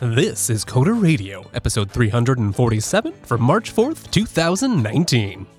This is Coder Radio, episode 347 for March 4th, 2019.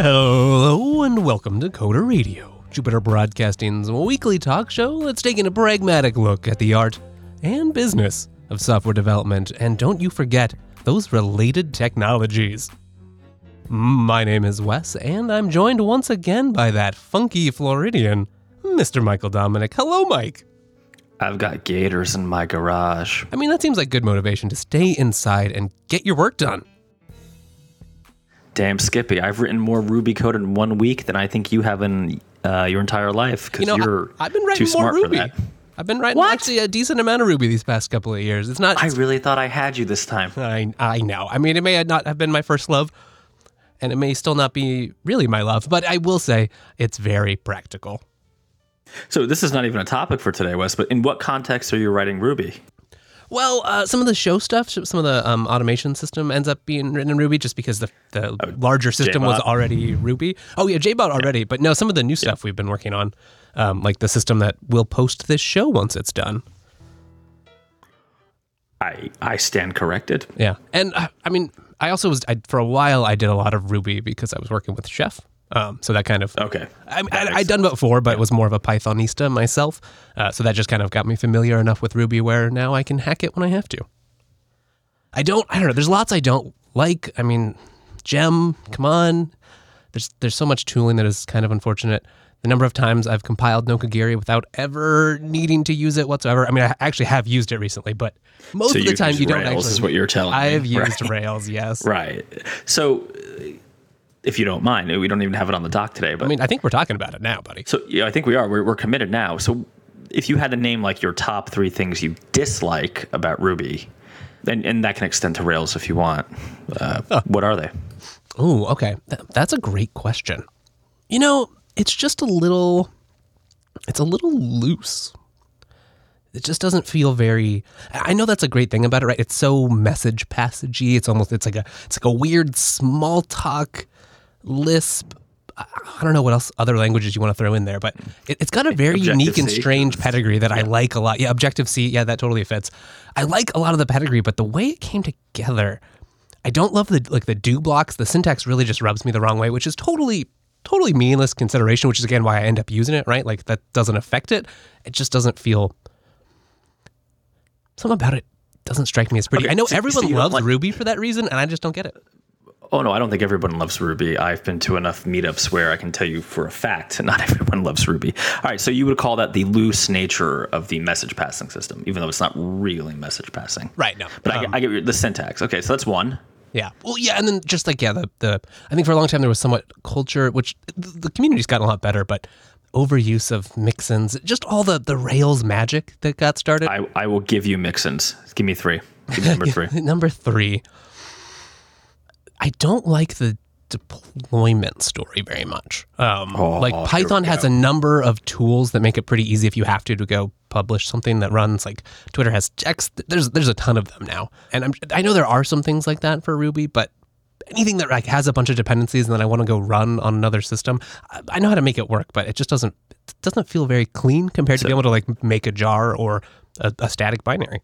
Hello and welcome to Coder Radio, Jupiter Broadcasting's weekly talk show that's taking a pragmatic look at the art and business of software development. And don't you forget those related technologies. My name is Wes, and I'm joined once again by that funky Floridian, Mr. Michael Dominic. Hello, Mike. I've got gators in my garage. I mean, that seems like good motivation to stay inside and get your work done. Damn, Skippy, I've written more Ruby code in one week than I think you have in uh, your entire life because You know, you're I, have been too writing more smart Ruby. for that. I've been writing What? actually a decent amount of Ruby these past couple of years. It's not. I really thought I had you this time. I I know. I mean, it may not have been my first love, and it may still not be really my love, but I will say it's very practical. So this is not even a topic for today, Wes. But in what context are you writing Ruby? Well, uh, some of the show stuff, some of the um, automation system ends up being written in Ruby just because the, the larger system was already Ruby. Oh, yeah, JBot already. But no, some of the new stuff we've been working on, um, like the system that will post this show once it's done. I I stand corrected. Yeah. And uh, I mean, I also was, I, for a while, I did a lot of Ruby because I was working with Chef. Um, so that kind of Okay. I, I, I'd done before, but was more of a Pythonista myself. Uh, so that just kind of got me familiar enough with Ruby where now I can hack it when I have to. I don't, I don't know. There's lots I don't like. I mean, Gem, come on. There's there's so much tooling that is kind of unfortunate. The number of times I've compiled Nokogiri without ever needing to use it whatsoever. I mean, I actually have used it recently, but most So of the time you don't Rails actually. is what you're telling me, I have used right? Rails, yes. Right. So, if you don't mind, we don't even have it on the dock today, but I mean, I think we're talking about it now, buddy. So yeah, I think we are. We're, we're committed now. So if you had to name like your top three things you dislike about Ruby, and, and that can extend to Rails if you want, uh, what are they? Oh, okay. Th- that's a great question. You know, it's just a little it's a little loose. It just doesn't feel very I know that's a great thing about it, right? It's so message passagey. It's almost it's like a it's like a weird Smalltalk lisp. I don't know what else other languages you want to throw in there, but it, it's got a very unique and strange pedigree that I like a lot. Yeah, Objective C, yeah, that totally fits. I like a lot of the pedigree, but the way it came together, I don't love the like the do blocks. The syntax really just rubs me the wrong way, which is totally totally meaningless consideration. Which is again why I end up using it. Right, like that doesn't affect it. It just doesn't feel something about it doesn't strike me as pretty. Okay, I know so- so everyone don't loves like- Ruby for that reason, and I just don't get it. Oh no, I don't think everyone loves Ruby. I've been to enough meetups where I can tell you for a fact not everyone loves Ruby. All right, so you would call that the loose nature of the message passing system, even though it's not really message passing. Right? No, But I, Um, get- I get the syntax. Okay, so that's one. Yeah. Well, yeah, and then just like yeah, the the I think for a long time there was somewhat culture, which the, the community's gotten a lot better, but overuse of mixins, just all the the Rails magic that got started. I, I will give you mixins. Give me three. Give me number three. Number three, I don't like the deployment story very much. Um, Oh, like Python has a number of tools that make it pretty easy if you have to to go publish something that runs. Like Twitter has checks. There's there's a ton of them now, and I'm, I know there are some things like that for Ruby, but anything that like has a bunch of dependencies and then I want to go run on another system, I, I know how to make it work, but it just doesn't it doesn't feel very clean compared to being able to like make a jar or a, a static binary.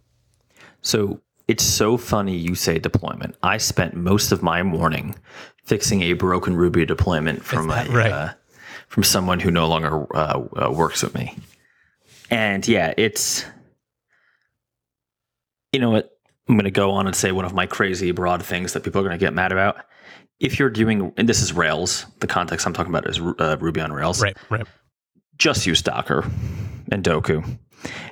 So it's so funny you say deployment. I spent most of my morning fixing a broken Ruby deployment from a, right? uh, from someone who no longer uh, uh, works with me. And yeah, it's you know what I'm going to go on and say one of my crazy broad things that people are going to get mad about. If you're doing, and this is Rails, the context I'm talking about is uh, Ruby on Rails Right, right. just use Docker and Dokku.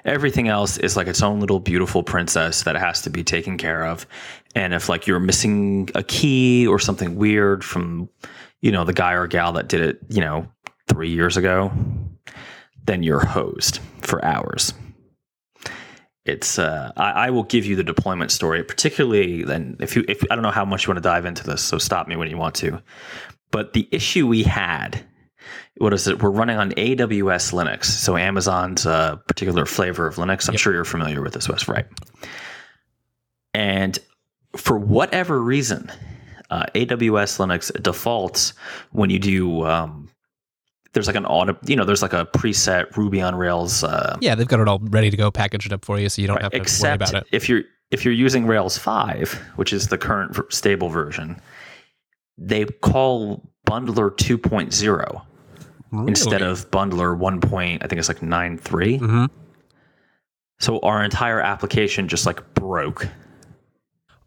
Everything else is like its own little beautiful princess that has to be taken care of. And if like you're missing a key or something weird from, you know, the guy or gal that did it, you know, three years ago, then you're hosed for hours. It's uh, I, I will give you the deployment story, particularly then if you if I don't know how much you want to dive into this, so stop me when you want to. But the issue we had, what is it? We're running on AWS Linux, so Amazon's uh, particular flavor of Linux. I'm sure you're familiar with this, Wes, right? And for whatever reason, uh, AWS Linux defaults when you do. Um, there's like an auto, you know, there's like a preset Ruby on Rails. Uh, Yeah, they've got it all ready to go, packaged it up for you, so you don't have to worry about it. if you're if you're using Rails 5, which is the current stable version, they call Bundler 2.0 instead of Bundler 1. Point, I think it's like 9.3. Mhm. So our entire application just like broke.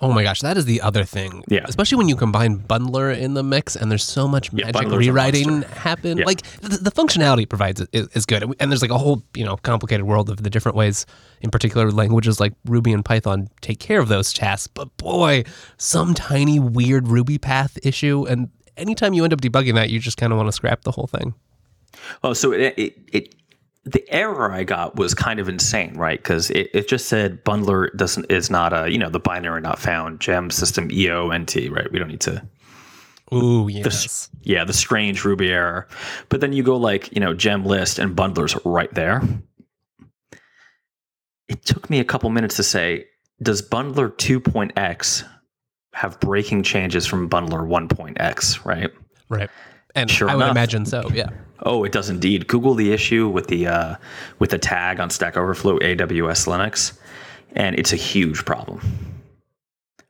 Oh my gosh, that is the other thing. Yeah. Especially when you combine Bundler in the mix and there's so much magic rewriting happen. Yeah. Like the, the functionality it provides is, is good. And there's like a whole, you know, complicated world of the different ways in particular languages like Ruby and Python take care of those tasks. But boy, some tiny weird Ruby path issue and anytime you end up debugging that, you just kind of want to scrap the whole thing. Oh, so it, it, it the error I got was kind of insane, right? Because it, it just said bundler doesn't is not a you know the binary not found gem system eont right? We don't need to Ooh, yes. yeah the strange Ruby error, but then you go like you know gem list and bundlers right there. It took me a couple minutes to say, does bundler 2.x have breaking changes from bundler 1.x? Right? Right. And Sure I would imagine so, yeah. Oh, it does indeed. Google the issue with the uh, with the tag on Stack Overflow AWS Linux, and it's a huge problem.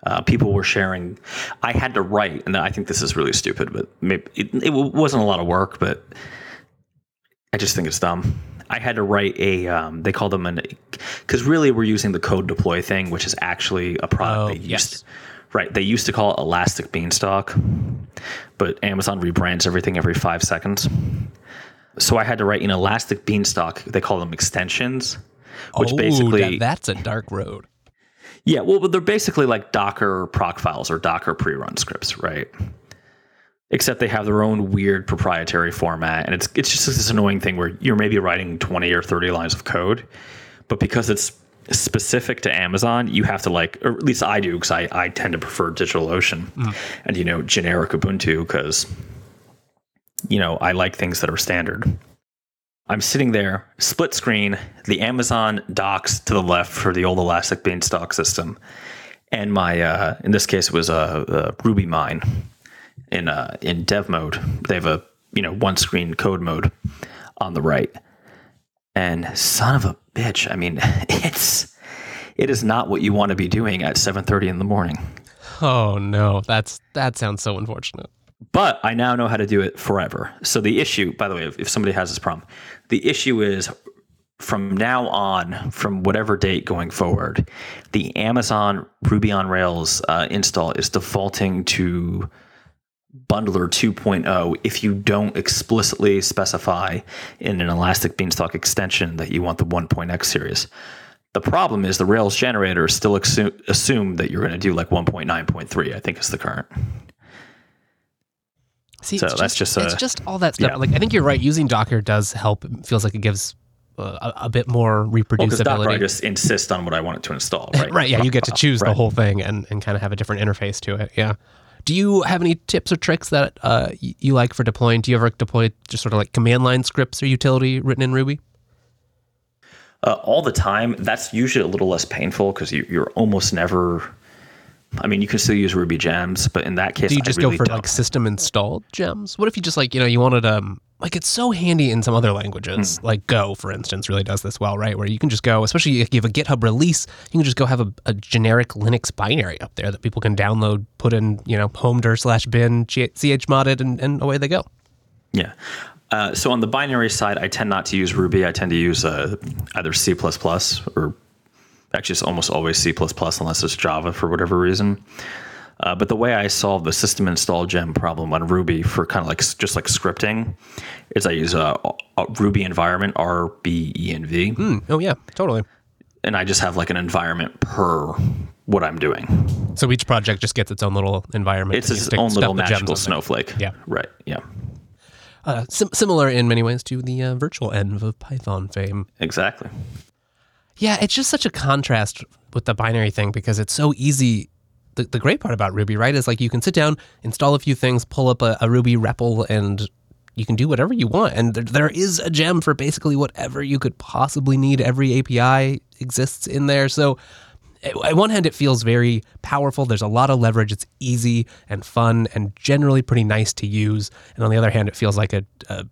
Uh, people were sharing. I had to write, and I think this is really stupid, but maybe it, it wasn't a lot of work, but I just think it's dumb. I had to write a. Um, they call them an because really we're using the code deploy thing, which is actually a product Oh, they used. yes. Right, they used to call it Elastic Beanstalk, but Amazon rebrands everything every five seconds. So I had to write an Elastic Beanstalk. They call them extensions, which oh, basically that- that's a dark road. yeah, well, but they're basically like Docker proc files or Docker pre-run scripts, right? Except they have their own weird proprietary format, and it's it's just this annoying thing where you're maybe writing 20 or 30 lines of code, but because it's specific to Amazon, you have to like, or at least I do, because I, I tend to prefer DigitalOcean and you know generic Ubuntu because you know I like things that are standard. I'm sitting there, split screen, the Amazon docs to the left for the old Elastic Beanstalk system, and my uh, in this case it was a, a RubyMine in uh, in dev mode. They have a you know one screen code mode on the right, and son of a bitch, I mean it's it is not what you want to be doing at 7:30 in the morning. Oh no, that's that sounds so unfortunate. But I now know how to do it forever. So the issue, by the way, if, if somebody has this problem, the issue is from now on, from whatever date going forward, the Amazon Ruby on Rails uh, install is defaulting to Bundler 2.0 if you don't explicitly specify in an Elastic Beanstalk extension that you want the 1.x series. The problem is the Rails generator still assume, assume that you're going to do like 1.9.3, I think is the current. See, So it's that's just, just it's just all that stuff. yeah. Like I think you're right. Using Docker does help. It feels like it gives uh, a, a bit more Because Docker, I reproducibility. just insist on what I want it to install, right? right. Yeah, you get to choose the Right. whole thing and, and kind of have a different interface to it. Yeah. Do you have any tips or tricks that uh, you like for deploying? Do you ever deploy just sort of like command line scripts or utility written in Ruby? Uh, all the time. That's usually a little less painful because you, you're almost never. I mean, you can still use Ruby gems, but in that case, Do you just really go for don't. like system installed gems? What if you just like, you know, you wanted um like it's so handy in some other languages, Hmm. like Go, for instance, really does this well, right? Where you can just go, especially if you have a GitHub release, you can just go have a, a generic Linux binary up there that people can download, put in, you know, homedir slash bin, ch modded, and, and away they go. Yeah. Uh, so on the binary side, I tend not to use Ruby. I tend to use uh, either C or actually it's almost always C unless it's Java for whatever reason. Uh, but the way I solve the system install gem problem on Ruby for kind of like just like scripting is I use a, a Ruby environment R B E N V, Hmm. Oh yeah, totally. and I just have like an environment per what I'm doing. So each project just gets its own little environment. It's its own little magical snowflake. Yeah. Right. Yeah. Uh, sim- similar in many ways to the uh, virtual env of Python fame. Exactly. Yeah, it's just such a contrast with the binary thing because it's so easy the, the great part about Ruby, right, is like you can sit down, install a few things, pull up a, a Ruby REPL, and you can do whatever you want. And there, there is a gem for basically whatever you could possibly need. Every API exists in there. So, eh, on one hand, it feels very powerful. There's a lot of leverage. It's easy and fun and generally pretty nice to use. And on the other hand, it feels like a, a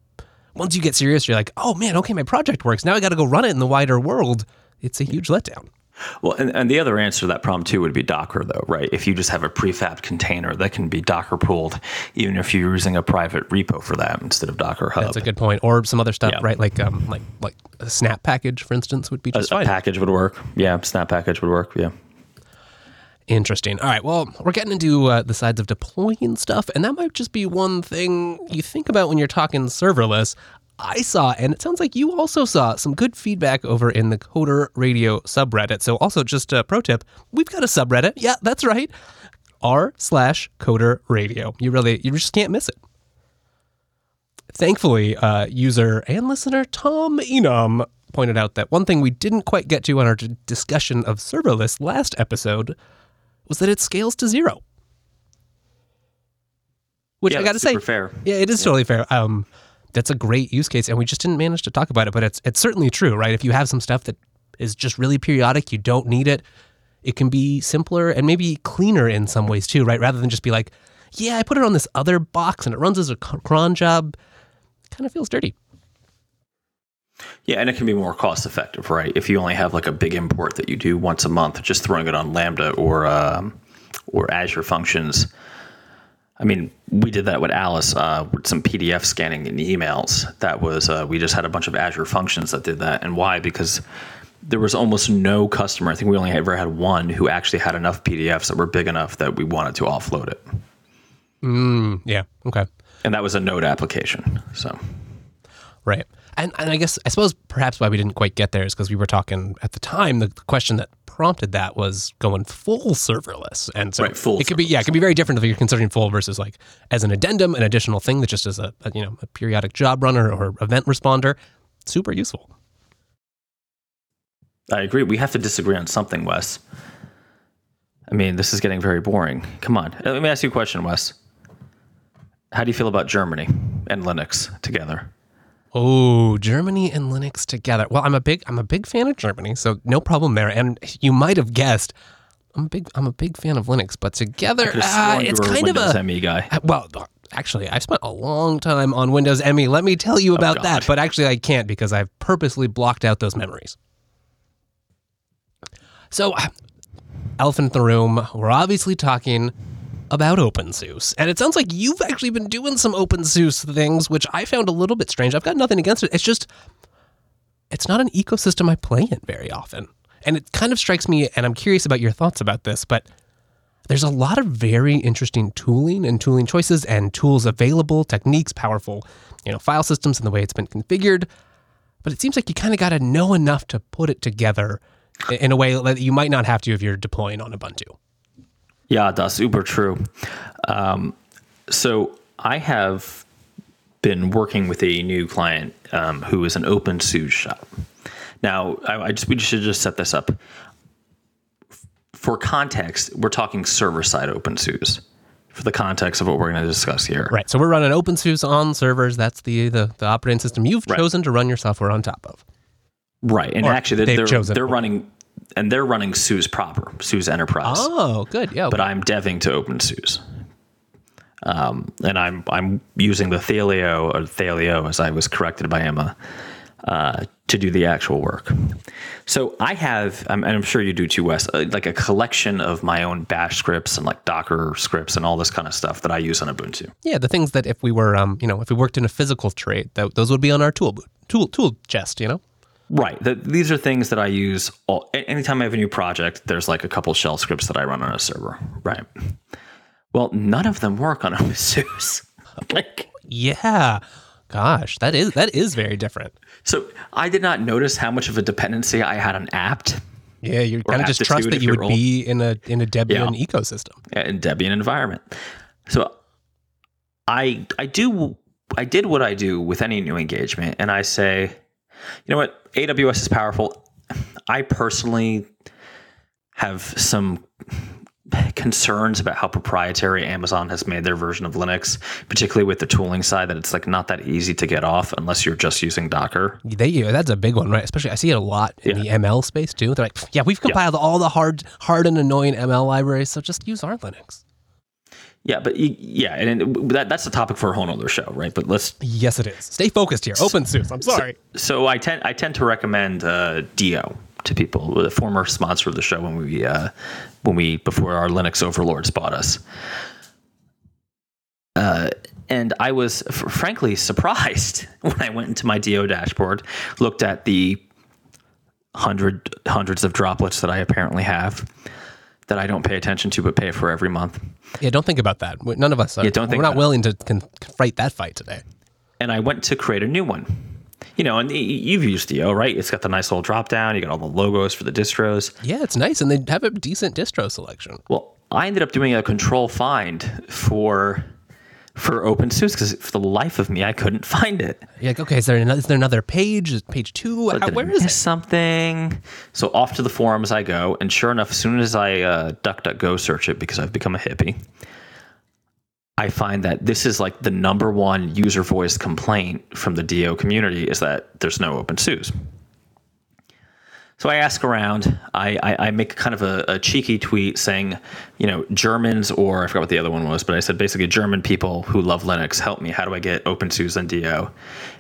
once you get serious, you're like, oh man, okay, my project works. Now I got to go run it in the wider world. It's a huge letdown. Well, and, and the other answer to that problem too would be Docker, though, right? If you just have a prefab container that can be Docker pooled, even if you're using a private repo for that instead of Docker Hub. That's a good point. Or some other stuff, yeah. right? Like um, like like a Snap package, for instance, would be just a, fine. A package would work. Yeah, Snap package would work. Yeah. Interesting. All right. Well, we're getting into uh, the sides of deploying stuff, and that might just be one thing you think about when you're talking serverless. I saw, and it sounds like you also saw some good feedback over in the Coder Radio subreddit. So, also just a pro tip: we've got a subreddit. Yeah, that's right. R slash Coder Radio. You really, you just can't miss it. Thankfully, uh, user and listener Tom Enum pointed out that one thing we didn't quite get to on our discussion of serverless last episode was that it scales to zero. Which yeah, I got to say, fair. Yeah, it is yeah. totally fair. Um, that's a great use case, and we just didn't manage to talk about it. But it's it's certainly true, right? If you have some stuff that is just really periodic, you don't need it. It can be simpler and maybe cleaner in some ways too, right? Rather than just be like, yeah, I put it on this other box and it runs as a cron job. It kind of feels dirty. Yeah, and it can be more cost effective, right? If you only have like a big import that you do once a month, just throwing it on Lambda or um, or Azure Functions. I mean, we did that with Alice uh, with some PDF scanning in emails. That was uh, we just had a bunch of Azure Functions that did that, and why? Because there was almost no customer. I think we only ever had one who actually had enough PDFs that were big enough that we wanted to offload it. Mm, yeah. Okay. And that was a Node application. So. Right. And, and I guess I suppose perhaps why we didn't quite get there is because we were talking at the time. The, the, question that prompted that was going full serverless, and so right, full it could be yeah, it can be very different if you're considering full versus like as an addendum, an additional thing that just is a, a you know a periodic job runner or event responder. Super useful. I agree. We have to disagree on something, Wes. I mean, this is getting very boring. Come on, let me ask you a question, Wes. How do you feel about Germany and Linux together? Oh, Germany and Linux together. Well, I'm a big I'm a big fan of Germany, so no problem there. And you might have guessed, I'm a big I'm a big fan of Linux, but together uh, it's kind Windows of a ME guy. Uh, well, actually, I've spent a long time on Windows ME. Let me tell you oh, about oh, that. But actually, I can't because I've purposely blocked out those memories. So, uh, elephant in the room. We're obviously talking about OpenSUSE. And it sounds like you've actually been doing some OpenSUSE things, which I found a little bit strange. I've got nothing against it. It's just, it's not an ecosystem I play in very often. And it kind of strikes me, and I'm curious about your thoughts about this, but there's a lot of very interesting tooling and tooling choices and tools available, techniques, powerful, you know, file systems and the way it's been configured. But it seems like you kind of got to know enough to put it together in a way that you might not have to if you're deploying on Ubuntu. Yeah, that's uber true. Um, so I have been working with a new client um, who is an open OpenSUSE shop. Now, I, I just we should just set this up. For context, we're talking server side OpenSUSE for the context of what we're going to discuss here. Right. So we're running OpenSUSE on servers. That's the the, the operating system you've right. chosen to run your software on top of. Right. And or actually, they're, they're, they're running and they're running SUSE proper, SUSE Enterprise. Oh, good. Yeah. But I'm deving to OpenSUSE. Um, and I'm I'm using the Thelio or Thelio as I was corrected by Emma uh, to do the actual work. So I have, and I'm sure you do too, Wes, uh, like a collection of my own Bash scripts and like Docker scripts and all this kind of stuff that I use on Ubuntu. Yeah, the things that if we were, um, you know, if we worked in a physical trade, that those would be on our tool tool tool chest, you know. Right. The, these are things that I use all, anytime I have a new project. There's like a couple shell scripts that I run on a server. Right. Well, none of them work on OpenSUSE. like, yeah. Gosh, that is that is very different. So I did not notice how much of a dependency I had on apt. Yeah, you kind of just trust that you would be in a in a Debian yeah. ecosystem. Yeah, in Debian environment. So I I do I did what I do with any new engagement, and I say, you know what, AWS is powerful. I personally have some concerns about how proprietary Amazon has made their version of Linux, particularly with the tooling side, that it's like not that easy to get off unless you're just using Docker. They, yeah, that's a big one, right? Especially I see it a lot in the ML space too. They're like, yeah, we've compiled all the hard, hard and annoying ML libraries, so just use our Linux. Yeah, but yeah, and it- that, that's a topic for a whole other show, right? But let's. Yes, it is. Stay focused here. OpenSUSE. I'm sorry. So I tend I tend to recommend uh, DO to people, the former sponsor of the show when we uh, when we before our Linux overlords bought us. Uh, and I was f- frankly surprised when I went into my DO dashboard, looked at the hundred hundreds of droplets that I apparently have that I don't pay attention to but pay for every month. Yeah, don't think about that. None of us are. Yeah, don't think we're not it. willing to con- fight that fight today. and I went to create a new one. You know, and you've used DO, right? It's got the nice little drop down. You got all the logos for the distros. Yeah, it's nice, and they have a decent distro selection. Well, I ended up doing a control find for for open OpenSUSE because for the life of me, I couldn't find it. You're like, okay, is there another, is there another page? Is Page two? How, where is it? something? So off to the forums I go, and sure enough, as soon as I uh, DuckDuckGo search it because I've become a hippie, I find that this is like the number one user voice complaint from the DO community is that there's no open OpenSUSE. So I ask around. I, I, I make kind of a, a cheeky tweet saying, you know, Germans or I forgot what the other one was, but I said basically German people who love Linux, help me. How do I get OpenSUSE and DO?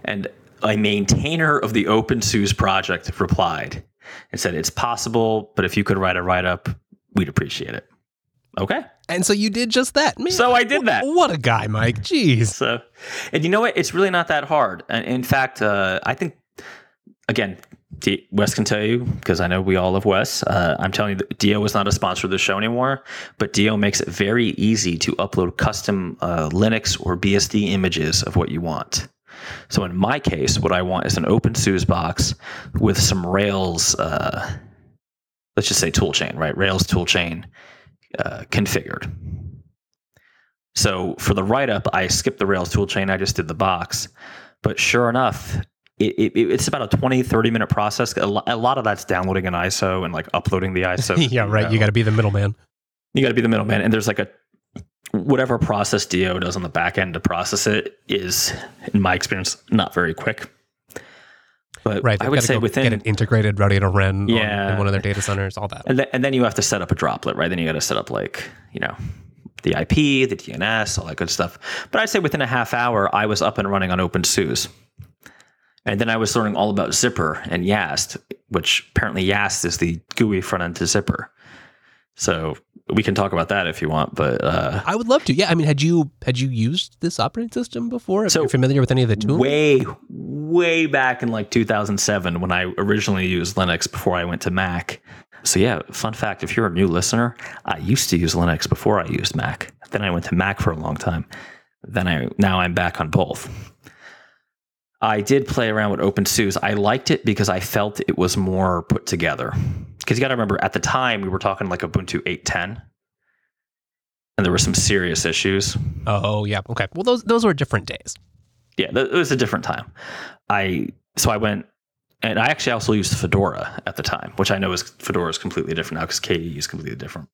And a maintainer of the OpenSUSE project replied and said, it's possible, but if you could write a write up, we'd appreciate it. Okay. And so you did just that. Man, So I did that. What a guy, Mike. Jeez. So, and you know what? It's really not that hard. And in fact, uh, I think, again, D- Wes can tell you because I know we all love Wes. Uh, I'm telling you, that DO is not a sponsor of the show anymore, but DO makes it very easy to upload custom uh, Linux or BSD images of what you want. So in my case, what I want is an OpenSUSE box with some Rails, uh, let's just say toolchain, right? Rails toolchain uh, configured. So for the write up, I skipped the Rails toolchain. I just did the box. But sure enough, it, it, it's about a 20, 30 minute process. A lot of that's downloading an ISO and like uploading the ISO. yeah, right. You got to be the middleman. You got to be the middleman. And there's like a whatever process DO does on the back end to process it is, in my experience, not very quick. But Right. I would say within get it integrated, ready to run on- Yeah. in one of their data centers, all that. And then, and then you have to set up a droplet, right? Then you got to set up like, you know, the IP, the DNS, all that good stuff. But I'd say within a half hour, I was up and running on OpenSUSE. And then I was learning all about Zypper and YaST, which apparently YaST is the GUI front end to Zypper. So we can talk about that if you want. But uh, I would love to. Yeah, I mean, had you had you used this operating system before? So, Are familiar with any of the tools? way, way back in like 2007 when I originally used Linux before I went to Mac. So yeah, fun fact: if you're a new listener, I used to use Linux before I used Mac. Then I went to Mac for a long time. Then I now I'm back on both. I did play around with OpenSUSE. I liked it because I felt it was more put together. Because you got to remember, at the time we were talking like Ubuntu 8.10, and there were some serious issues. Oh, yeah. Okay. Well, those those were different days. yeah, th- it was a different time. I so I went, and I actually also used Fedora at the time, which I know is Fedora is completely different now because KDE is completely different.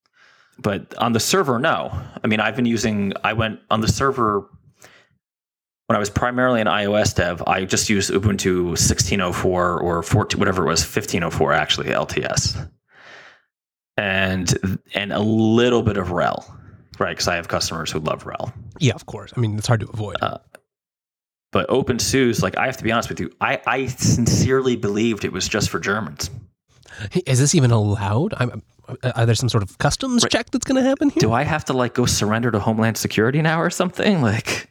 But on the server, no. I mean, I've been using. I went on the server when I was primarily an iOS dev. I just used Ubuntu 16.04 or 14, whatever it was, 15.04 actually LTS, and and a little bit of RHEL, right? Because I have customers who love RHEL. Yeah, of course. I mean, it's hard to avoid. But OpenSUSE, like I have to be honest with you, I, I sincerely believed it was just for Germans. Is this even allowed? I'm, uh, are there some sort of customs check that's going to happen here? Do I have to like go surrender to Homeland Security now or something? Like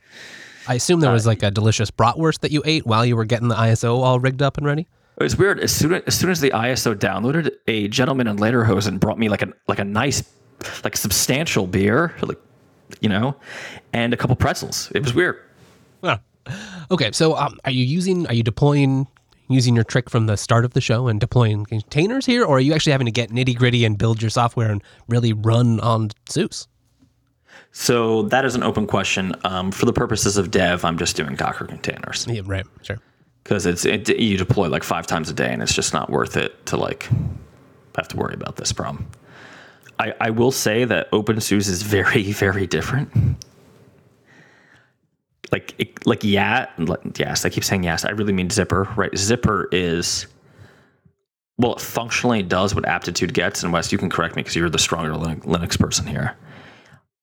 I assume there was like a delicious bratwurst that you ate while you were getting the ISO all rigged up and ready. it was weird. As soon as soon as the ISO downloaded, a gentleman in Lederhosen brought me like a like a nice, like substantial beer, like you know, and a couple pretzels. It was weird. Huh. Okay, so um, are you using, are you deploying, using your trick from the start of the show and deploying containers here, or are you actually having to get nitty gritty and build your software and really run on SUSE? So that is an open question. Um, for the purposes of dev, I'm just doing Docker containers. Yeah, right, sure. because it's it, you deploy like five times a day and it's just not worth it to like have to worry about this problem I, I will say that OpenSUSE is very, very different. Like, it, like yeah, like, yes, I keep saying yes. I really mean Zypper right? Zypper is, well, it functionally does what Aptitude gets. And Wes, you can correct me because you're the stronger Linux person here.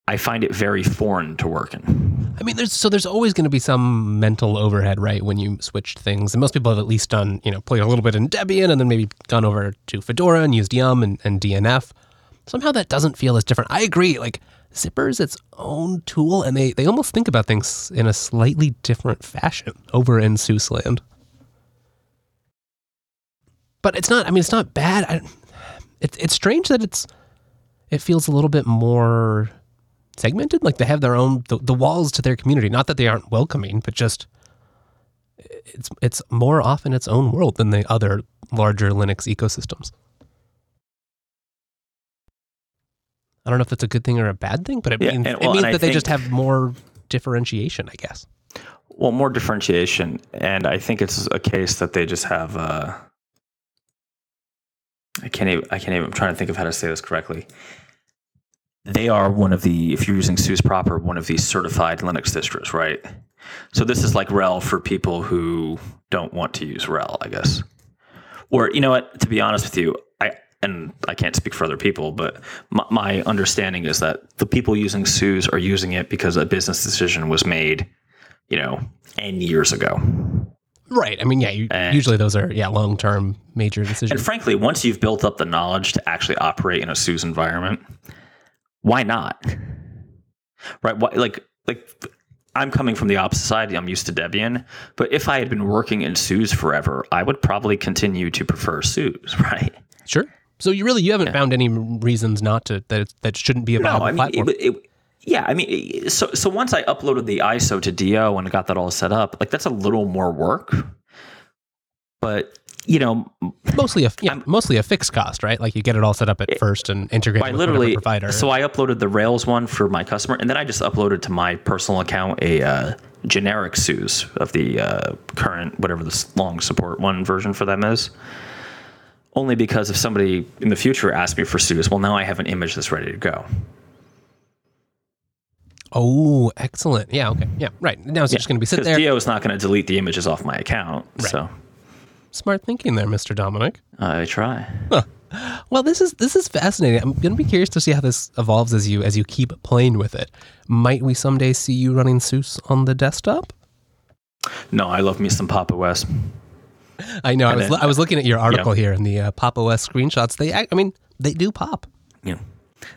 I find it very foreign to work in. I mean, there's so there's always going to be some mental overhead, right? When you switch things, and most people have at least done, you know, played a little bit in Debian, and then maybe gone over to Fedora and used Yum and, and DNF. Somehow that doesn't feel as different. I agree. Like Zypper is its own tool, and they they almost think about things in a slightly different fashion over in SUSE land. But it's not. I mean, it's not bad. I, it's it's strange that it's it feels a little bit more segmented. Like they have their own the, the walls to their community. Not that they aren't welcoming, but just it's it's more often its own world than the other larger Linux ecosystems. I don't know if that's a good thing or a bad thing, but it yeah, means and, well, it means that they just have more differentiation, I guess. Well, more differentiation, and I think it's a case that they just have. Uh, I can't even. I can't even. I'm trying to think of how to say this correctly they are one of the, if you're using SUSE proper, one of these certified Linux distros, right? So this is like RHEL for people who don't want to use RHEL, I guess. Or you know what? To be honest with you, I and I can't speak for other people, but my, my understanding is that the people using SUSE are using it because a business decision was made, you know, n years ago. Right. I mean, yeah. You, usually those are yeah long term major decisions. And frankly, once you've built up the knowledge to actually operate in a SUSE environment, why not? Right? Why, like like I'm coming from the opposite side. I'm used to Debian, but if I had been working in SUSE forever, I would probably continue to prefer SUSE, right? Sure. So you really you haven't yeah. found any reasons not to that that shouldn't be a viable no, I mean, platform. It, it, yeah, I mean, so so once I uploaded the ISO to DO and got that all set up, like that's a little more work. But you know, mostly a yeah, mostly a fixed cost, right? Like you get it all set up at it, first and integrate with literally provider. So I uploaded the Rails one for my customer, and then I just uploaded to my personal account a uh, generic SUSE of the uh, current whatever the long support one version for them is. Only because if somebody in the future asks me for SUSE, well, now I have an image that's ready to go. Oh, excellent! Yeah, okay, yeah, right. Now it's yeah, just going to be sitting there. DO is not going to delete the images off my account, right. so Smart thinking there, Mr. Dominic. I try. Huh. Well, this is this is fascinating. I'm going to be curious to see how this evolves as you as you keep playing with it. Might we someday see you running SUSE on the desktop? No, I love me some Pop! OS. I know. I was I was looking at your article yeah. here and the uh, Pop! OS screenshots. They, I mean, they do pop. Yeah,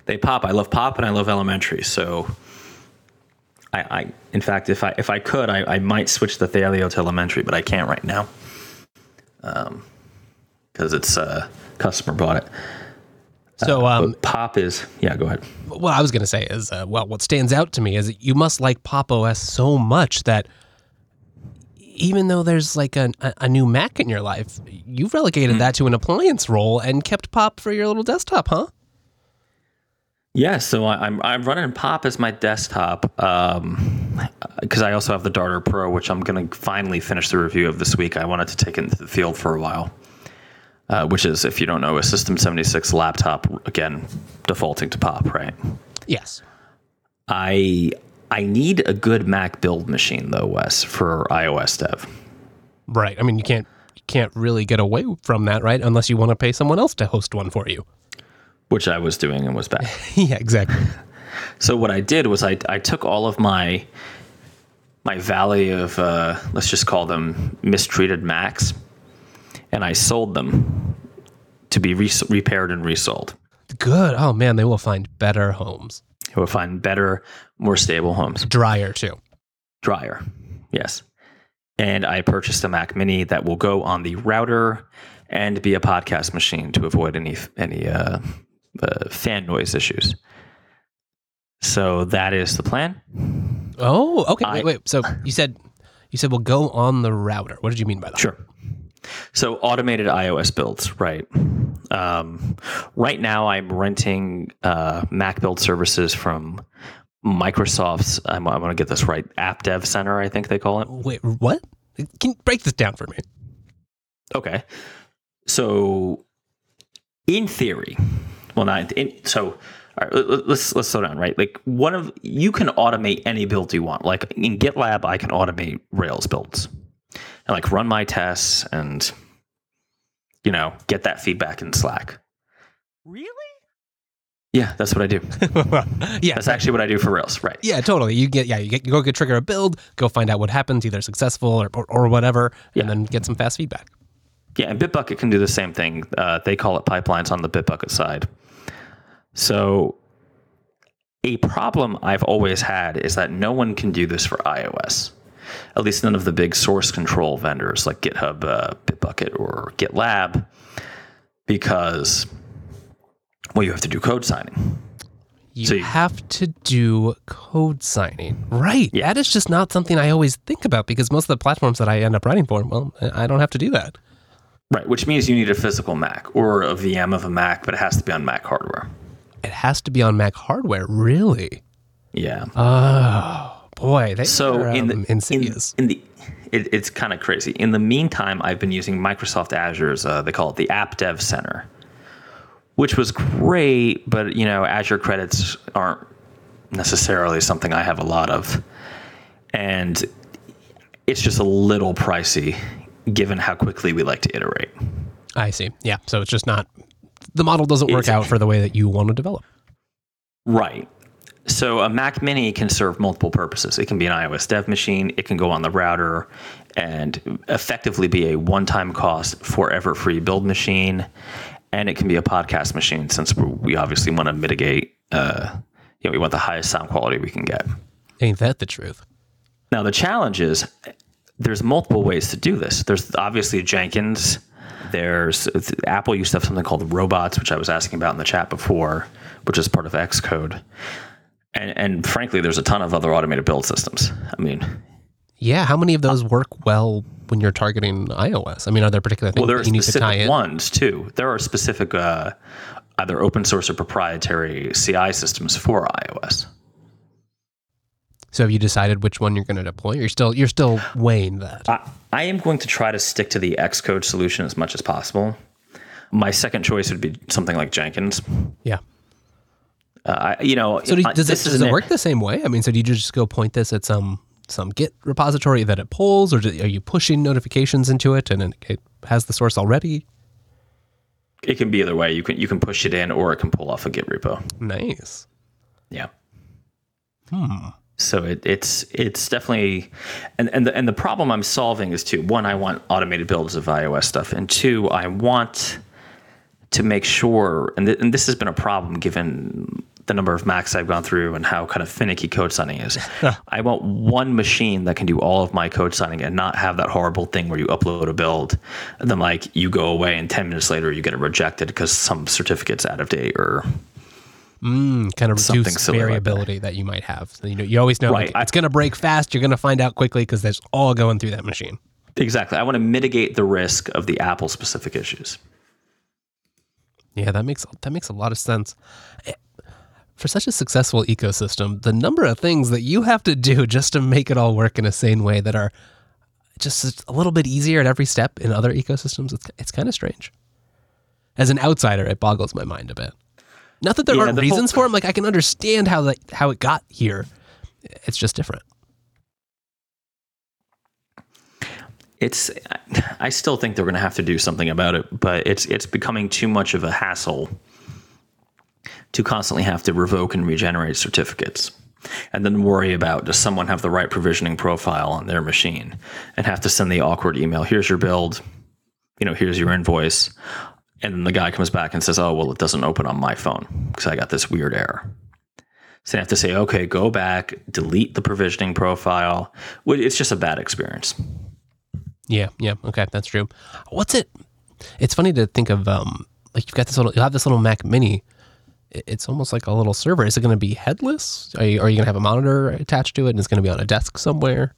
they pop. I love pop and I love elementary. So, I, I in fact, if I if I could, I, I might switch the Thelio to elementary, but I can't right now because um, it's uh, customer bought it. So uh, um, Pop is yeah. Go ahead. What I was going to say is uh, well, what stands out to me is that you must like Pop OS so much that even though there's like a, a new Mac in your life, you've relegated mm. that to an appliance role and kept Pop for your little desktop, huh? Yeah, so I, am I'm running Pop as my desktop because um, I also have the Darter Pro, which I'm going to finally finish the review of this week. I wanted to take it into the field for a while, uh, which is, if you don't know, a System 76 laptop. Again, defaulting to Pop, right? Yes. I I need a good Mac build machine though, Wes, for iOS dev. Right. I mean, you can't you can't really get away from that, right? Unless you want to pay someone else to host one for you which I was doing and was bad. yeah, exactly. So what I did was I I took all of my my valley of uh, let's just call them mistreated Macs, and I sold them to be re- repaired and resold. Good. Oh man, they will find better homes. They will find better, more stable homes. Drier too. Drier. Yes. And I purchased a Mac Mini that will go on the router and be a podcast machine to avoid any any uh, uh, fan noise issues. So that is the plan. Oh, okay. I, wait, wait. So you said you said we'll go on the router. What did you mean by that? Sure. So automated iOS builds, right? Um, right now, I'm renting uh, Mac build services from Microsoft's. I'm, I'm going to get this right. App Dev Center, I think they call it. Wait, what? Can you break this down for me? Okay. So, in theory, well, not in, so. All right, let- let's let's slow down, right? Like one of you can automate any build you want. Like in GitLab, I can automate Rails builds and like run my tests and you know get that feedback in Slack. Really? Yeah, that's what I do. yeah, That's actually what I do for Rails, right? yeah, totally. You get yeah, you get you go get trigger a build, go find out what happens, either successful or or, or whatever, Yeah. and then get some fast feedback. Yeah, and Bitbucket can do the same thing. Uh, they call it pipelines on the Bitbucket side. So, a problem I've always had is that no one can do this for iOS. At least none of the big source control vendors like GitHub, uh, Bitbucket, or GitLab, because well, you have to do code signing. You So you- have to do code signing, right? Yeah. That is just not something I always think about because most of the platforms that I end up writing for, well, I don't have to do that. Right, which means you need a physical Mac or a VM of a Mac, but it has to be on Mac hardware. It has to be on Mac hardware, really. Yeah. Oh boy, they so are in the um, in, insidious. in the it, it's kind of crazy. In the meantime, I've been using Microsoft Azure's uh, they call it the App Dev Center, which was great, but you know Azure credits aren't necessarily something I have a lot of, and it's just a little pricey given how quickly we like to iterate. I see. Yeah, so it's just not the model doesn't work out for the way that you want to develop. Right. So a Mac Mini can serve multiple purposes. It can be an iOS dev machine. It can go on the router and effectively be a one-time cost, forever free build machine, and it can be a podcast machine since we- we obviously want to mitigate. Uh, you know, we want the highest sound quality we can get. Ain't that the truth? Now the challenge is there's multiple ways to do this. There's obviously Jenkins. There's Apple used to have something called robots, which I was asking about in the chat before, which is part of Xcode. And, and frankly, there's a ton of other automated build systems. I mean, Yeah, how many of those work well when you're targeting iOS? I mean, are there particular things well, there are that you need to tie in? ones too. There are specific uh, either open source or proprietary CI systems for iOS. So have you decided which one you're going to deploy? You're still you're still weighing that. I, I am going to try to stick to the Xcode solution as much as possible. My second choice would be something like Jenkins. Yeah. Uh, I, you know, So do, I- does it this is does it work the same way? I mean, so do you just go point this at some some Git repository that it pulls, or do, are you pushing notifications into it and it, it has the source already? It can be either way. You can you can push it in, or it can pull off a Git repo. Nice. Yeah. Hmm. So it, it's it's definitely, and and the, and the problem I'm solving is two. One, I want automated builds of iOS stuff, and two, I want to make sure, and, th- and this has been a problem given the number of Macs I've gone through and how kind of finicky code signing is. I want one machine that can do all of my code signing and not have that horrible thing where you upload a build and then like you go away and 10 minutes later you get it rejected because some certificate's out of date or Mm, kind of reduce silly like that. variability that. you might have. So, you know, you always know Right. like, it's going to break fast. You're going to find out quickly because there's all going through that machine. Exactly. I want to mitigate the risk of the Apple specific issues. Yeah, that makes that makes a lot of sense. Eh, For such a successful ecosystem, the number of things that you have to do just to make it all work in a sane way that are just a little bit easier at every step in other ecosystems, it's, it's kind of strange. As an outsider, it boggles my mind a bit. Not that there Yeah, aren't the whole- reasons for them. Like I can understand how that how it got here. It's just different. It's I still think they're going to have to do something about it, but it's it's becoming too much of a hassle to constantly have to revoke and regenerate certificates. And then worry about does someone have the right provisioning profile on their machine and have to send the awkward email, here's your build, you know, here's your invoice. And then the guy comes back and says, Oh, well, it doesn't open on my phone because I got this weird error. So I have to say, okay, go back, delete the provisioning profile. It's just a bad experience. Yeah, yeah, okay, that's true. What's it? It's funny to think of um like you've got this little you have this little Mac Mini. It's almost like a little server. Is it going to be headless? Are you, are you going to have a monitor attached to it and it's going to be on a desk somewhere?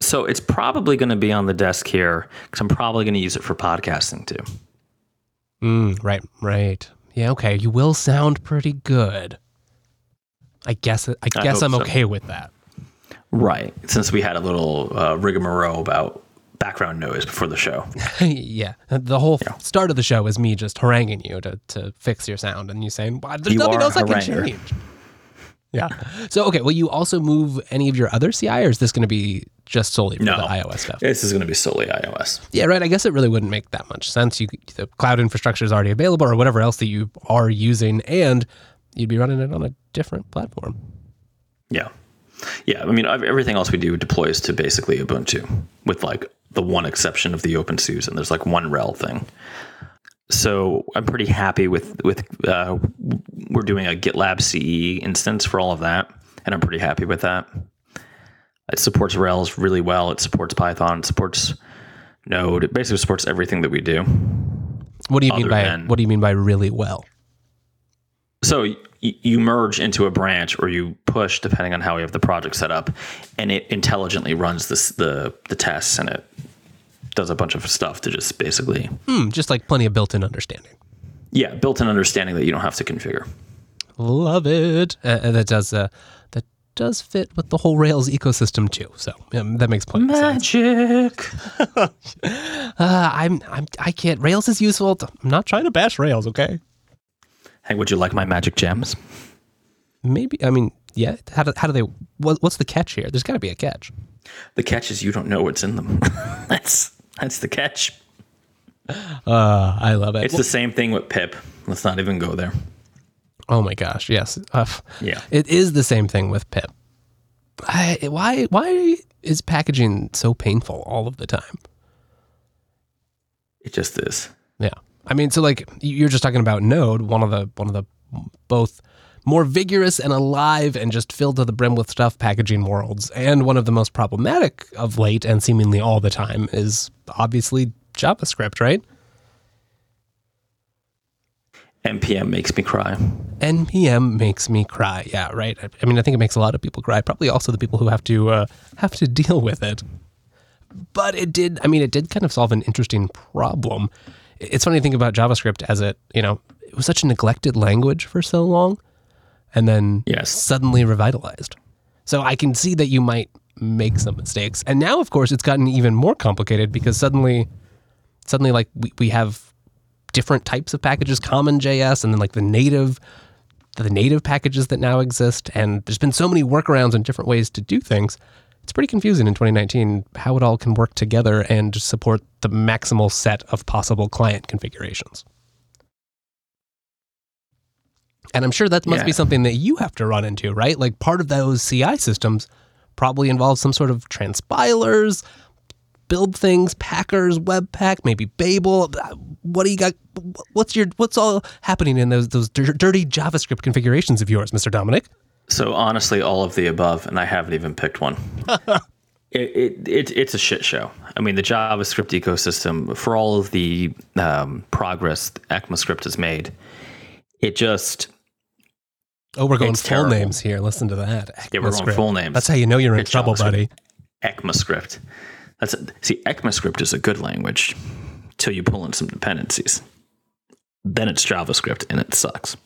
So it's probably going to be on the desk here because I'm probably going to use it for podcasting too. Mm, right, right. Yeah, okay. You will sound pretty good. I guess I guess hope I'm so. okay with that. Right. Since we had a little uh, rigmarole about background noise before the show. yeah. The whole start of the show is me just haranguing you to, to fix your sound and you saying, well, there's You nothing else I can change. Yeah. So, okay. Will you also move any of your other CI or is this going to be just solely for No. the iOS stuff? This is going to be solely iOS. Yeah, right. I guess it really wouldn't make that much sense. You the cloud infrastructure is already available, or whatever else that you are using, and you'd be running it on a different platform. Yeah. Yeah. I mean, ev- everything else we do deploys to basically Ubuntu with like the one exception of the OpenSUSE, and there's like one RHEL thing. So I'm pretty happy with, with, uh, we're doing a GitLab CE instance for all of that. And I'm pretty happy with that. It supports Rails really well. It supports Python. It supports Node. It basically supports everything that we do. What do you mean by than- what do you mean by really well? So y- you merge into a branch or you push depending on how we have the project set up, and it intelligently runs this the the tests and it does a bunch of stuff to just basically Hmm, just like plenty of built-in understanding. yeah built-in understanding that you don't have to configure. Love it. Uh, that does uh, does fit with the whole Rails ecosystem too. So um, that makes plenty of sense. Magic. Uh, I'm I'm I can't. Rails is useful. I'm not trying to bash Rails. Okay. Hey, would you like my magic gems? Maybe I mean yeah. How do how do they? What, what's the catch here? There's got to be a catch. The catch is you don't know what's in them. that's that's the catch. Uh, I love it. It's the same thing with pip. Let's not even go there. Oh my gosh, yes. Uh, Yeah. It is the same thing with pip. I, why why is packaging so painful all of the time? It just is. Yeah. I mean, so like you're just talking about Node, one of the one of the both more vigorous and alive and just filled to the brim with stuff packaging worlds. And one of the most problematic of late and seemingly all the time is obviously JavaScript, right? NPM makes me cry. NPM makes me cry. Yeah, right. I, I mean, I think it makes a lot of people cry. Probably also the people who have to uh, have to deal with it. But it did. I mean, it did kind of solve an interesting problem. It's funny to think about JavaScript as it, you know, it was such a neglected language for so long, and then Yes. suddenly revitalized. So I can see that you might make some mistakes. And now, of course, it's gotten even more complicated because suddenly, suddenly, like we, we have different types of packages, CommonJS, and then like the native, the native packages that now exist. And there's been so many workarounds and different ways to do things. It's pretty confusing in 2019 how it all can work together and support the maximal set of possible client configurations. And I'm sure that must be something that you have to run into, right? Like part of those CI systems probably involves some sort of transpilers, build things, Packers, Webpack, maybe Babel. What do you got? What's your what's all happening in those those dirty JavaScript configurations of yours, Mr. Dominick? So honestly, all of the above, and I haven't even picked one. it, it, it it's a shit show. I mean, the JavaScript ecosystem, for all of the um, progress ECMAScript has made, it just Oh, we're going full terrible. names here. Listen to that. Yeah, we're going full names. That's how you know you're in It's trouble, buddy. ECMAScript. That's see, ECMAScript is a good language till you pull in some dependencies. Then it's JavaScript and it sucks.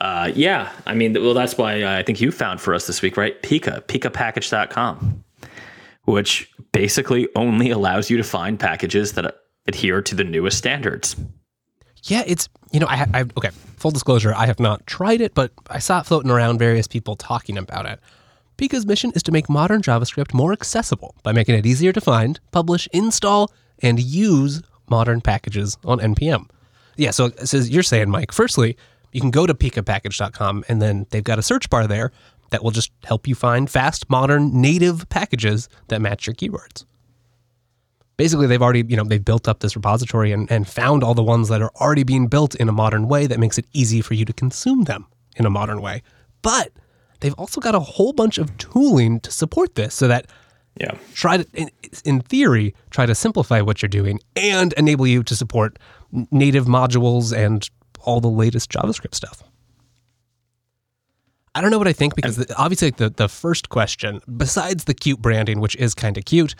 Uh, yeah, I mean, well, that's why I think you found for us this week, right? Pika, pikapackage.com, which basically only allows you to find packages that adhere to the newest standards. Yeah, it's you know I, I okay. Full disclosure, I have not tried it, but I saw it floating around various people talking about it. Pika's mission is to make modern JavaScript more accessible by making it easier to find, publish, install, and use modern packages on npm. Yeah, so says you're saying, Mike. Firstly, you can go to pikapackage.com and then they've got a search bar there that will just help you find fast, modern, native packages that match your keywords basically they've already you know they've built up this repository and, and found all the ones that are already being built in a modern way that makes it easy for you to consume them in a modern way but they've also got a whole bunch of tooling to support this so that Yeah. try to in, in theory try to simplify what you're doing and enable you to support native modules and all the latest javascript stuff. I don't know what i think because the, obviously the, the first question besides the cute branding which is kind of cute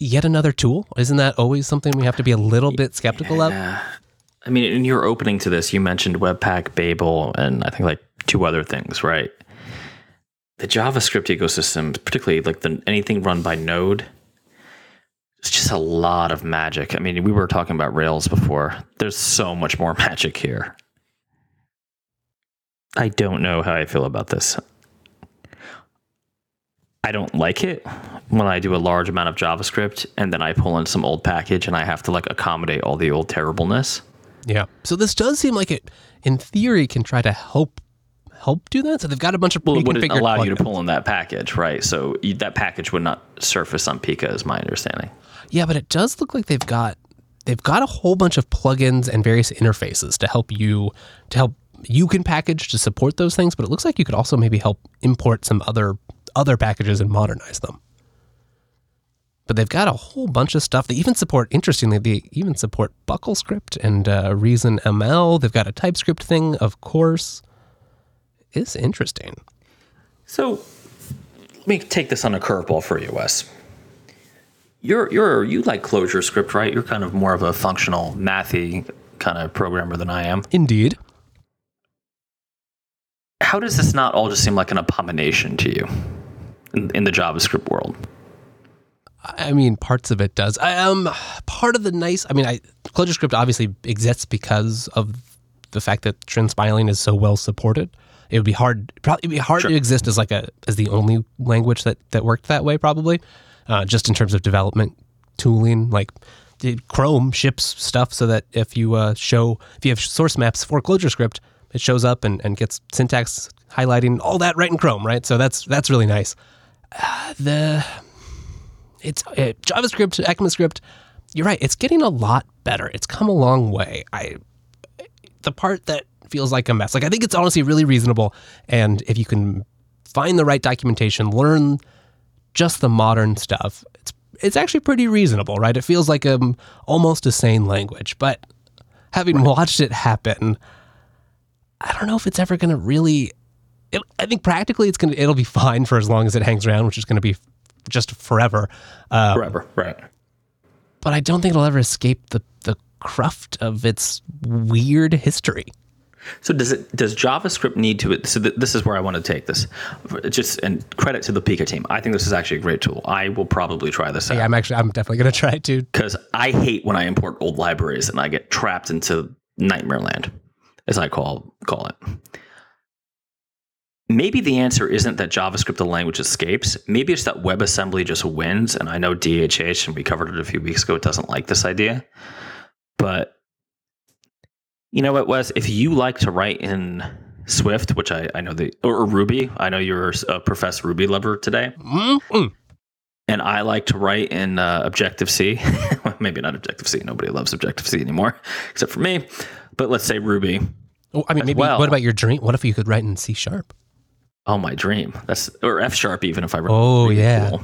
yet another tool? Isn't that always something we have to be a little bit skeptical of? I mean, in your opening to this, you mentioned Webpack, Babel, and I think like two other things, right? The JavaScript ecosystem, particularly like the anything run by Node, it's just a lot of magic. I mean, we were talking about Rails before. There's so much more magic here. I don't know how I feel about this. I don't like it when I do a large amount of JavaScript and then I pull in some old package and I have to like accommodate all the old terribleness. Yeah. So this does seem like it, in theory, can try to help help do that. So they've got a bunch of well, preconfigured allow you to pull in that package, right? So you, that package would not surface on Pika, is my understanding. Yeah, but it does look like they've got they've got a whole bunch of plugins and various interfaces to help you to help you can package to support those things. But it looks like you could also maybe help import some other other packages and modernize them. But they've got a whole bunch of stuff. They even support, interestingly, they even support BuckleScript and uh, Reason ML. They've got a TypeScript thing, of course. It's interesting. So let me take this on a curveball for you, Wes. You're you're you like ClojureScript, right? You're kind of more of a functional mathy kind of programmer than I am. Indeed. How does this not all just seem like an abomination to you in, in the JavaScript world? I mean, parts of it does. I, um, part of the nice. I mean, I ClojureScript obviously exists because of the fact that transpiling is so well supported. It would be hard. Probably it'd be hard Sure. to exist as like a as the only language that that worked that way. Probably, uh, just in terms of development tooling. Like Chrome ships stuff so that if you uh, show if you have source maps for ClojureScript, it shows up and, and gets syntax highlighting all that right in Chrome. Right. So that's that's really nice. Uh, the it's uh, JavaScript, ECMAScript. You're right. It's getting a lot better. It's come a long way. I the part that feels like a mess. Like I think it's honestly really reasonable, and if you can find the right documentation, learn just the modern stuff, it's it's actually pretty reasonable, right? It feels like um almost a sane language, but having watched it happen, I don't know if it's ever going to really. It, I think practically it's gonna it'll be fine for as long as it hangs around, which is going to be just forever. Uh, Forever, right? but I don't think it'll ever escape the the cruft of its weird history. So does it does JavaScript need to? So th- this is where I want to take this. Just and credit to the Pika team. I think this is actually a great tool. I will probably try this out. I'm actually I'm definitely going to try it too. because I hate when I import old libraries and I get trapped into nightmare land, as I call call it. Maybe the answer isn't that JavaScript the language escapes. Maybe it's that WebAssembly just wins. And I know DHH, and we covered it a few weeks ago, doesn't like this idea. But you know what, Wes? If you like to write in Swift, which I, I know the or Ruby, I know you're a professed Ruby lover today Mm-mm. and I like to write in uh, Objective C. Maybe not Objective C. Nobody loves Objective C anymore, except for me. But let's say Ruby. Oh, I mean, maybe. well. What about your dream? What if you could write in C sharp? Oh, my dream. That's or F sharp even if I wrote. Oh, yeah. cool.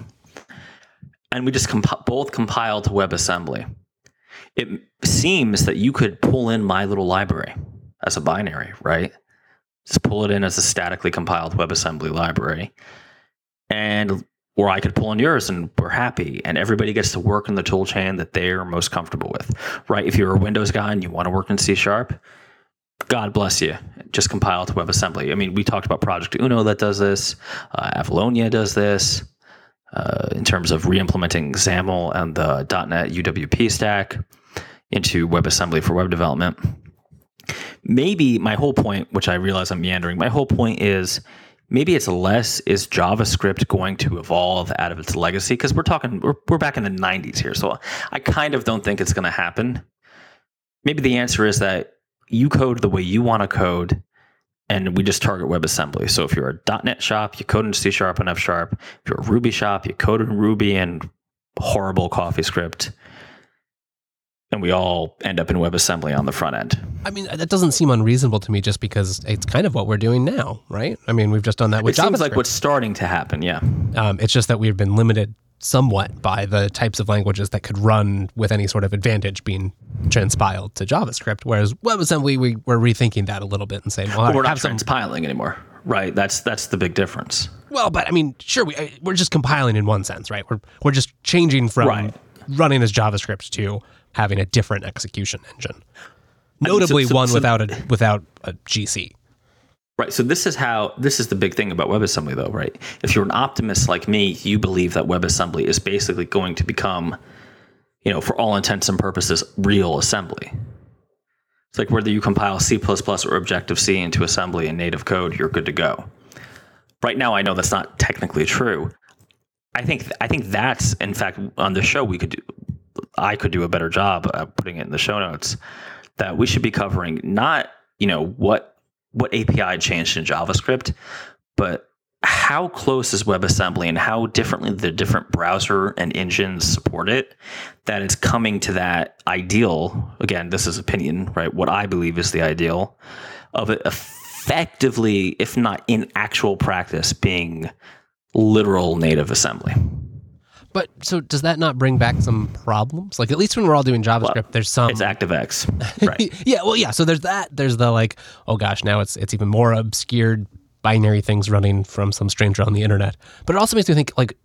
And we just comp- both compile to WebAssembly. It seems that you could pull in my little library as a binary, right? Just pull it in as a statically compiled WebAssembly library, and or I could pull in yours, and we're happy, and everybody gets to work in the tool chain that they're most comfortable with, right? If you're a Windows guy and you want to work in C sharp, God bless you. Just compile to WebAssembly. I mean, we talked about Project Uno that does this. Uh, Avalonia does this uh, in terms of re-implementing XAML and the .NET UWP stack into WebAssembly for web development. Maybe my whole point, which I realize I'm meandering, my whole point is maybe it's less is JavaScript going to evolve out of its legacy because we're talking we're, we're back in the 90s here, so I kind of don't think it's going to happen. Maybe the answer is that you code the way you want to code and we just target WebAssembly. So if you're a .NET shop, you code in C Sharp and F Sharp. If you're a Ruby shop, you code in Ruby and horrible CoffeeScript. And we all end up in WebAssembly on the front end. I mean, that doesn't seem unreasonable to me, just because it's kind of what we're doing now, right? I mean, we've just done that with it seems like what's starting to happen. Yeah. Um, it's just that we've been limited somewhat by the types of languages that could run with any sort of advantage being transpiled to JavaScript. Whereas WebAssembly, we, we're rethinking that a little bit and saying, well, But we're not have some, transpiling anymore. Right. That's that's the big difference. well, but I mean, sure, we, we're just compiling in one sense, right? We're, we're just changing from Right. running as JavaScript to having a different execution engine. mean, so- Notably, so- one so- without a without a GC. Right. So this is how this is the big thing about WebAssembly though, right? If you're an optimist like me, you believe that WebAssembly is basically going to become you know, for all intents and purposes, real assembly. It's like whether you compile C or Objective C into assembly in native code, you're good to go. Right now, I know that's not technically true. I think I think that's in fact on the show we could do. I could do a better job of putting it in the show notes that we should be covering not you know what what API changed in JavaScript, but how close is WebAssembly and how differently the different browser and engines support it that it's coming to that ideal. Again, this is opinion, right? What I believe is the ideal of it effectively, if not in actual practice, being literal native assembly. But so does that not bring back some problems? Like at least when we're all doing JavaScript, well, there's some. It's ActiveX, right? yeah, well, yeah. So there's that. There's the like, oh gosh, now it's it's even more obscured binary things running from some stranger on the internet. But it also makes me think like,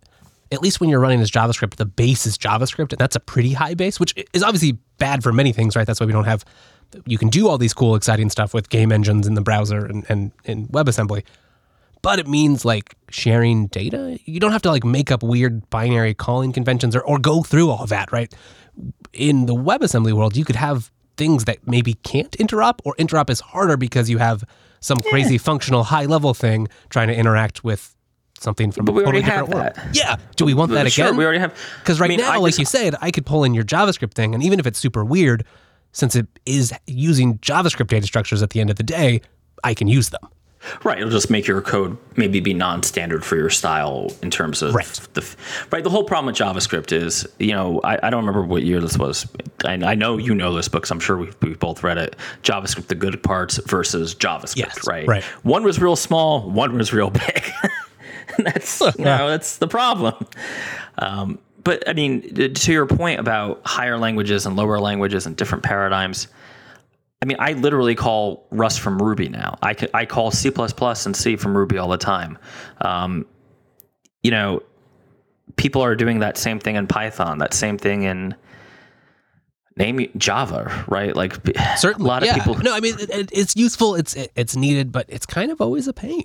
at least when you're running as JavaScript, the base is JavaScript, and that's a pretty high base, which is obviously bad for many things, right? That's why we don't have. You can do all these cool, exciting stuff with game engines in the browser and and, and WebAssembly but it means like sharing data. You don't have to like make up weird binary calling conventions or, or go through all of that, right? In the WebAssembly world, you could have things that maybe can't interop or interop is harder because you have some crazy functional high level thing trying to interact with something from but a totally different world. That. Yeah. Do we want that sure, again? We already have. Because right I mean, now, I like just, you said, I could pull in your JavaScript thing, and even if it's super weird, since it is using JavaScript data structures at the end of the day, I can use them. Right, it'll just make your code maybe be non-standard for your style in terms of right. the right. The whole problem with JavaScript is, you know, I, I don't remember what year this was. I, I know you know this book, so I'm sure we've, we've both read it. JavaScript, the good parts versus JavaScript, yes, right? Right. One was real small, one was real big. that's you know that's the problem. Um, but I mean, to your point about higher languages and lower languages and different paradigms I mean, I literally call Rust from Ruby now. I, I call C and C from Ruby all the time. Um, you know, people are doing that same thing in Python, that same thing in name Java, right? Like certainly a lot yeah. of people. No, I mean it, it's useful, it's it's needed, but it's kind of always a pain.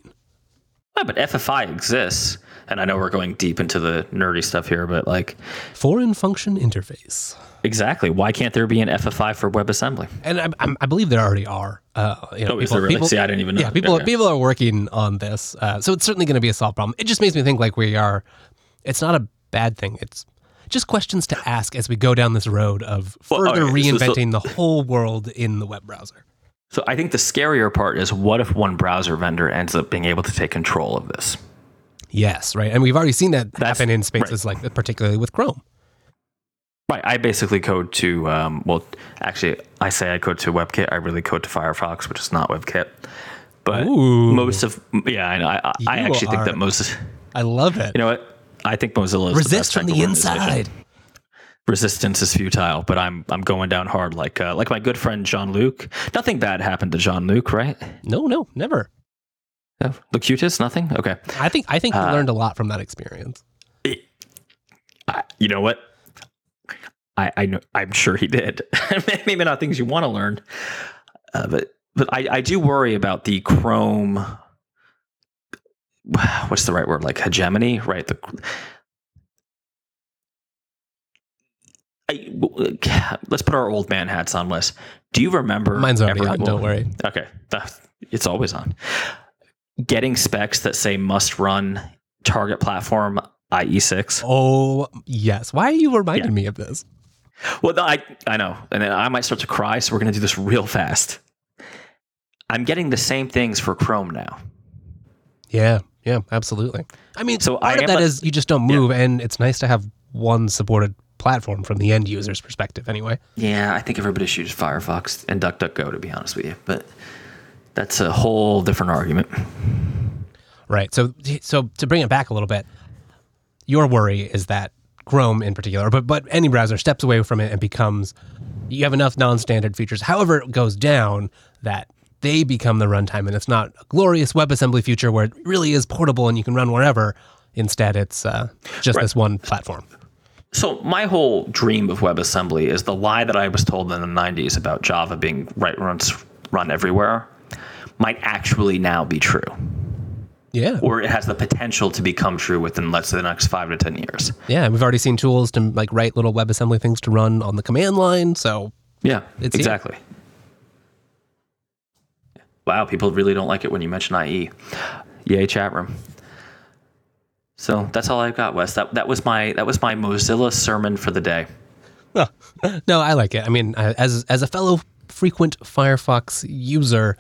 Yeah, but FFI exists, and I know we're going deep into the nerdy stuff here, but like foreign function interface. Exactly. Why can't there be an FFI for WebAssembly? And I, I believe there already are. Uh, you know, oh, people, really? people, See, I didn't even know. Yeah, people okay. people are working on this, uh, so it's certainly going to be a solved problem. It just makes me think like we are. It's not a bad thing. It's just questions to ask as we go down this road of further well, reinventing so, so, the whole world in the web browser. So I think the scarier part is what if one browser vendor ends up being able to take control of this? Yes, right. And we've already seen that That's, happen in spaces right. like particularly with Chrome. Right. I basically code to, um, well, actually, I say I code to WebKit. I really code to Firefox, which is not WebKit. But Ooh. most of, yeah, I know. I, I actually are, think that most. I love it. You know what? I think Mozilla is resist the from the inside. Resistance is futile, but I'm I'm going down hard, like uh, like my good friend Jean-Luc. Nothing bad happened to Jean-Luc, right? No, no, never. No, cutest. nothing. Okay. I think I think uh, he learned a lot from that experience. It, I, you know what? I, I know, I'm sure he did. Maybe not things you want to learn, uh, but but I, I do worry about the Chrome. What's the right word? Like hegemony, right? The I, let's put our old man hats on, Wes. Do you remember? Mine's already on. Don't worry. Okay, it's always on. Getting specs that say must run target platform IE6. Oh yes. Why are you reminding yeah. me of this? Well, I I know, and then I might start to cry. So we're going to do this real fast. I'm getting the same things for Chrome now. Yeah, yeah, absolutely. I mean, so part I of that a, is you just don't move, yeah. and it's nice to have one supported platform from the end user's perspective, anyway. Yeah, I think everybody should use Firefox and DuckDuckGo, to be honest with you, but that's a whole different argument. Right. So, so to bring it back a little bit, your worry is that Chrome in particular, but but any browser steps away from it and becomes you have enough non-standard features. However, it goes down that they become the runtime, and it's not a glorious WebAssembly future where it really is portable and you can run wherever. Instead, it's uh, just right. this one platform. So my whole dream of WebAssembly is the lie that I was told in the '90s about Java being right runs run everywhere might actually now be true. Yeah. or it has the potential to become true within let's say the next five to ten years. Yeah, we've already seen tools to like write little WebAssembly things to run on the command line. So Yeah, It's here. exactly. Wow, people really don't like it when you mention IE. Yay, chat room. So that's all I've got, Wes. That that was my that was my Mozilla sermon for the day. no, I like it. I mean, I- as as a fellow frequent Firefox user,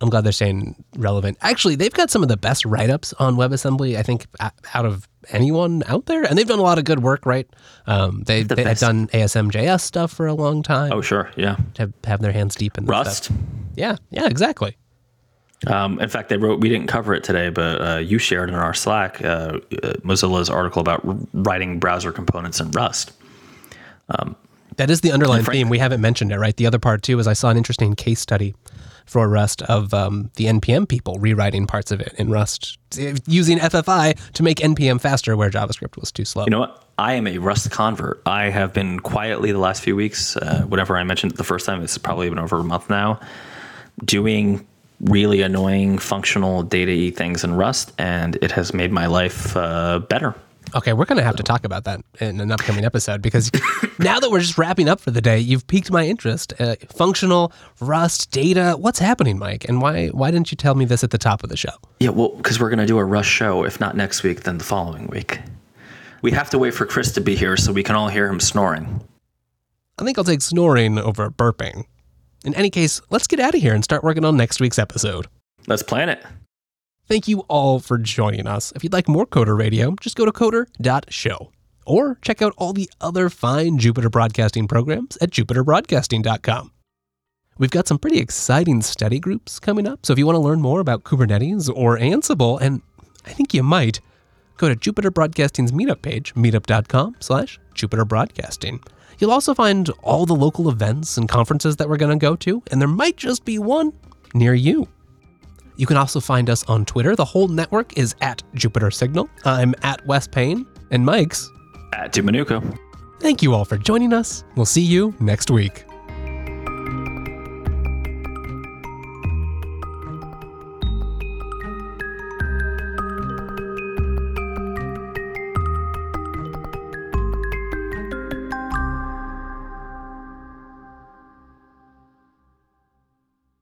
I'm glad they're staying relevant. Actually, they've got some of the best write ups on WebAssembly. I think out of anyone out there, and they've done a lot of good work. Right? Um, they The they have done ASM.js stuff for a long time. Oh, sure, yeah. have have their hands deep in Rust. Stuff. Yeah, yeah, exactly. Um, in fact, they wrote. We didn't cover it today, but uh, you shared in our Slack uh, uh, Mozilla's article about writing browser components in Rust. That is the underlying Frank- theme. We haven't mentioned it, right? The other part too is I saw an interesting case study for Rust of um, the npm people rewriting parts of it in Rust using FFI to make npm faster where JavaScript was too slow. You know what? I am a Rust convert. I have been quietly the last few weeks. Uh, whenever I mentioned the first time, it's probably been over a month now, doing really annoying functional data things in Rust, and it has made my life uh, better. Okay, we're going to have to talk about that in an upcoming episode because now that we're just wrapping up for the day, you've piqued my interest. Uh, functional Rust data, what's happening, Mike? And why why didn't you tell me this at the top of the show? Yeah, well, because we're going to do a Rust show, if not next week, then the following week. We have to wait for Chris to be here so we can all hear him snoring. I think I'll take snoring over burping. In any case, let's get out of here and start working on next week's episode. Let's plan it. Thank you all for joining us. If you'd like more Coder Radio, just go to coder.show or check out all the other fine Jupiter Broadcasting programs at jupiterbroadcasting.com. We've got some pretty exciting study groups coming up, so if you want to learn more about Kubernetes or Ansible, and I think you might, go to Jupiter Broadcasting's meetup page, meetup.com slash Jupiter Broadcasting. You'll also find all the local events and conferences that we're going to go to, and there might just be one near you. You can also find us on Twitter. The whole network is at Jupiter Signal. I'm at Wes Payne and Mike's. At Dominucco. Thank you all for joining us. We'll see you next week.